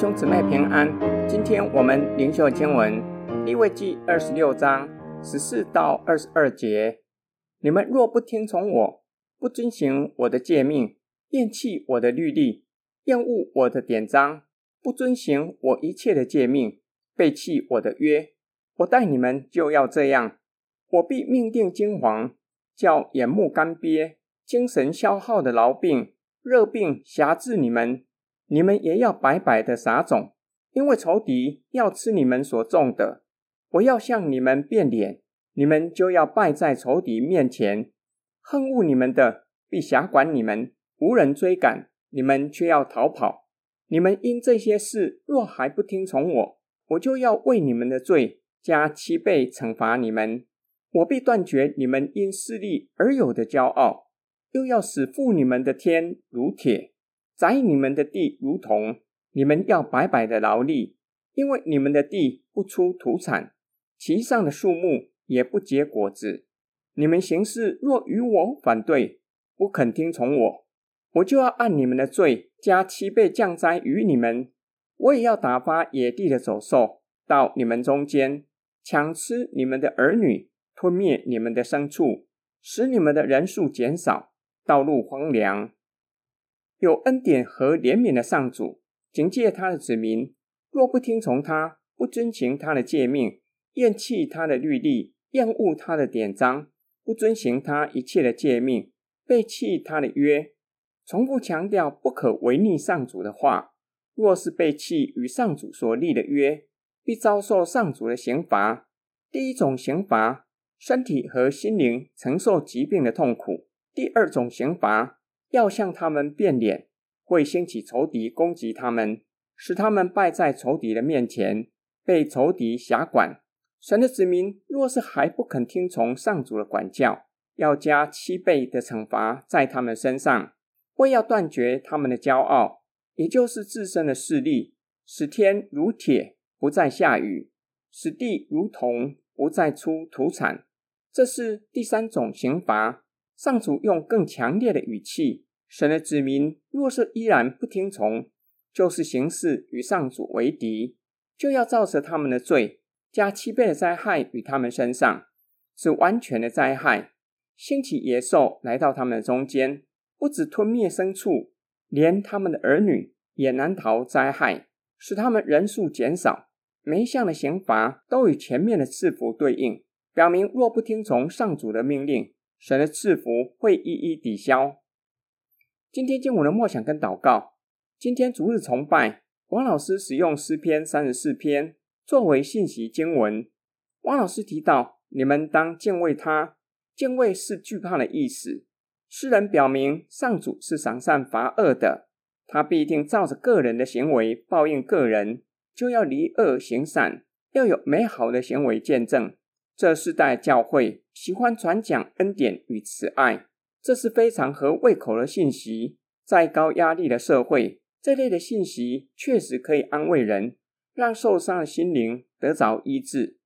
兄姊妹平安，今天我们灵修经文利未记二十六章十四到二十二节。你们若不听从我，不遵行我的诫命，厌弃我的律例，厌恶我的典章，不遵行我一切的诫命，背弃我的约，我待你们就要这样，我必命定惊惶，叫眼目干瘪、精神消耗的痨病、热病辖制你们。你们也要白白的撒种，因为仇敌要吃你们所种的。我要向你们变脸，你们就要败在仇敌面前。恨恶你们的必辖管你们，无人追赶，你们却要逃跑。你们因这些事若还不听从我，我就要为你们的罪加七倍惩罚你们。我必断绝你们因势力而有的骄傲，又要使覆你们的天如铁。宰你们的地如同，你们要白白的劳力，因为你们的地不出土产，其上的树木也不结果子。你们行事若与我反对，不肯听从我，我就要按你们的罪加七倍降灾于你们。我也要打发野地的走兽到你们中间，抢吃你们的儿女，吞灭你们的牲畜，使你们的人数减少，道路荒凉。有恩典和怜悯的上主，警戒他的子民，若不听从他，不遵行他的诫命，厌弃他的律例，厌恶他的典章，不遵行他一切的诫命，背弃他的约，重复强调不可违逆上主的话。若是背弃与上主所立的约，必遭受上主的刑罚。第一种刑罚，身体和心灵承受疾病的痛苦；第二种刑罚。要向他们变脸，会兴起仇敌攻击他们，使他们败在仇敌的面前，被仇敌辖管。神的子民若是还不肯听从上主的管教，要加七倍的惩罚在他们身上，为要断绝他们的骄傲，也就是自身的势力，使天如铁，不再下雨；使地如铜，不再出土产。这是第三种刑罚。上主用更强烈的语气，神的子民若是依然不听从，就是行事与上主为敌，就要照着他们的罪，加七倍的灾害与他们身上，是完全的灾害。兴起野兽来到他们的中间，不止吞灭牲畜，连他们的儿女也难逃灾害，使他们人数减少。每一项的刑罚都与前面的赐福对应，表明若不听从上主的命令。神的赐福会一一抵消。今天经文的默想跟祷告，今天逐日崇拜，王老师使用诗篇三十四篇作为信息经文。王老师提到，你们当敬畏他，敬畏是惧怕的意思。诗人表明，上主是赏善罚恶的，他必定照着个人的行为报应个人，就要离恶行善，要有美好的行为见证。这世代教会喜欢传讲恩典与慈爱，这是非常合胃口的信息。在高压力的社会，这类的信息确实可以安慰人，让受伤的心灵得着医治。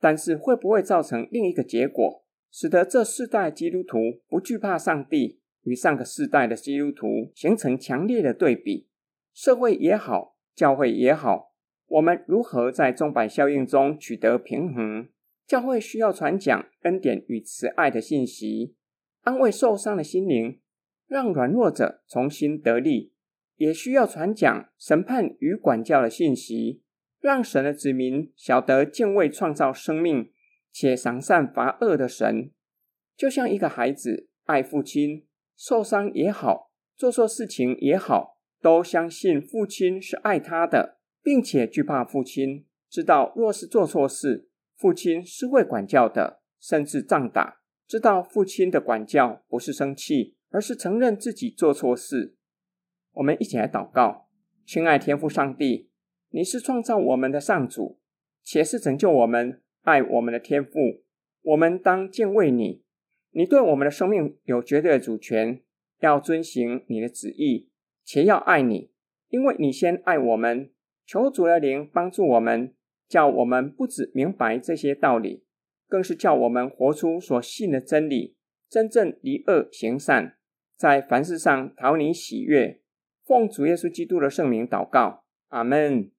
但是会不会造成另一个结果，使得这世代基督徒不惧怕上帝，与上个世代的基督徒形成强烈的对比？社会也好，教会也好，我们如何在钟摆效应中取得平衡？教会需要传讲恩典与慈爱的信息，安慰受伤的心灵，让软弱者重新得力；也需要传讲审判与管教的信息，让神的子民晓得敬畏创造生命且赏善罚恶的神。就像一个孩子爱父亲，受伤也好，做错事情也好，都相信父亲是爱他的，并且惧怕父亲，知道若是做错事，父亲是会管教的，甚至杖打。知道父亲的管教不是生气，而是承认自己做错事。我们一起来祷告：亲爱天父上帝，你是创造我们的上主，且是拯救我们、爱我们的天父。我们当敬畏你。你对我们的生命有绝对的主权，要遵行你的旨意，且要爱你，因为你先爱我们。求主的灵帮助我们。叫我们不止明白这些道理，更是叫我们活出所信的真理，真正离恶行善，在凡事上讨你喜悦。奉主耶稣基督的圣名祷告，阿门。